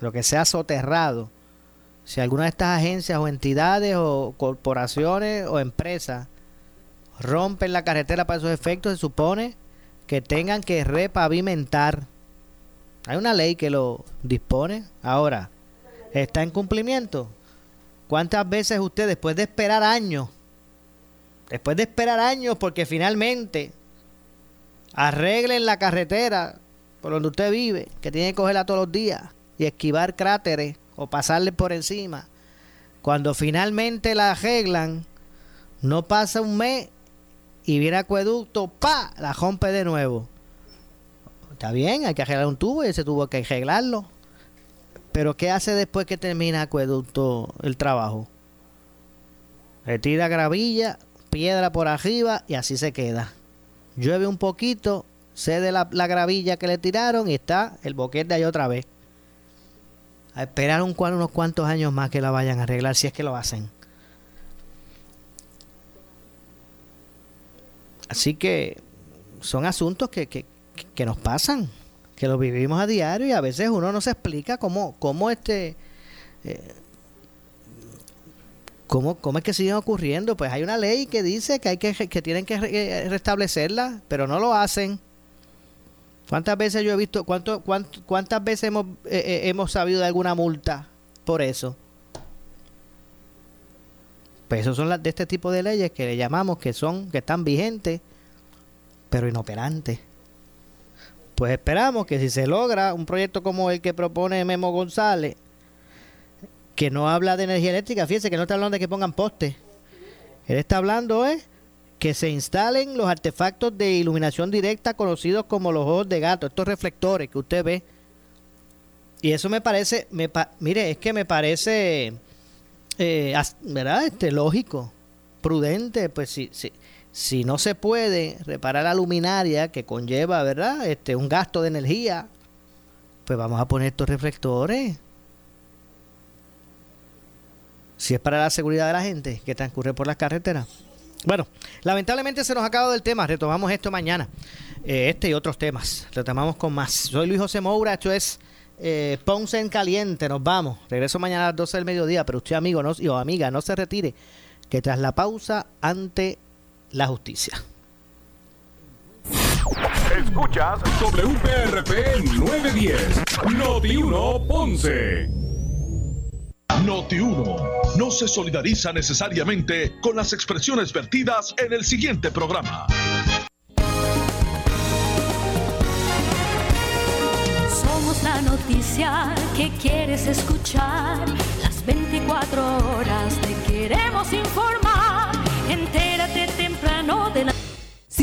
lo que sea soterrado. Si alguna de estas agencias o entidades o corporaciones o empresas rompen la carretera para esos efectos, se supone que tengan que repavimentar. Hay una ley que lo dispone. Ahora, ¿está en cumplimiento? ¿Cuántas veces usted, después de esperar años, después de esperar años porque finalmente arreglen la carretera por donde usted vive, que tiene que cogerla todos los días y esquivar cráteres o pasarle por encima, cuando finalmente la arreglan, no pasa un mes y viene acueducto, pa, la rompe de nuevo. Está bien, hay que arreglar un tubo y ese tubo hay que arreglarlo. Pero ¿qué hace después que termina acueducto el trabajo? Retira gravilla, piedra por arriba y así se queda. Llueve un poquito, cede la, la gravilla que le tiraron y está el boquete ahí otra vez. A esperar un, unos cuantos años más que la vayan a arreglar, si es que lo hacen. Así que son asuntos que, que, que nos pasan, que lo vivimos a diario y a veces uno no se explica cómo, cómo este... Eh, ¿Cómo, ¿Cómo es que siguen ocurriendo? Pues hay una ley que dice que hay que, que tienen que eh, restablecerla, pero no lo hacen. ¿Cuántas veces yo he visto, cuánto, cuántas veces hemos, eh, eh, hemos sabido de alguna multa por eso? Pues esos son las de este tipo de leyes que le llamamos que son, que están vigentes, pero inoperantes. Pues esperamos que si se logra un proyecto como el que propone Memo González, que no habla de energía eléctrica, fíjense que no está hablando de que pongan postes. Él está hablando es que se instalen los artefactos de iluminación directa conocidos como los ojos de gato, estos reflectores que usted ve. Y eso me parece, me mire, es que me parece, eh, ¿verdad? Este, lógico, prudente, pues si, si, si no se puede reparar la luminaria que conlleva, ¿verdad? Este, un gasto de energía, pues vamos a poner estos reflectores si es para la seguridad de la gente que transcurre por las carreteras. Bueno, lamentablemente se nos acaba del tema. Retomamos esto mañana. Eh, este y otros temas. Retomamos con más. Soy Luis José Moura. Esto es eh, Ponce en Caliente. Nos vamos. Regreso mañana a las 12 del mediodía. Pero usted, amigo no, o amiga, no se retire. Que tras la pausa, ante la justicia. Escuchas WPRP 910. Noti 1 Ponce. Noti 1 no se solidariza necesariamente con las expresiones vertidas en el siguiente programa. Noticia que quieres escuchar. Las 24 horas te queremos informar. Entérate temprano de la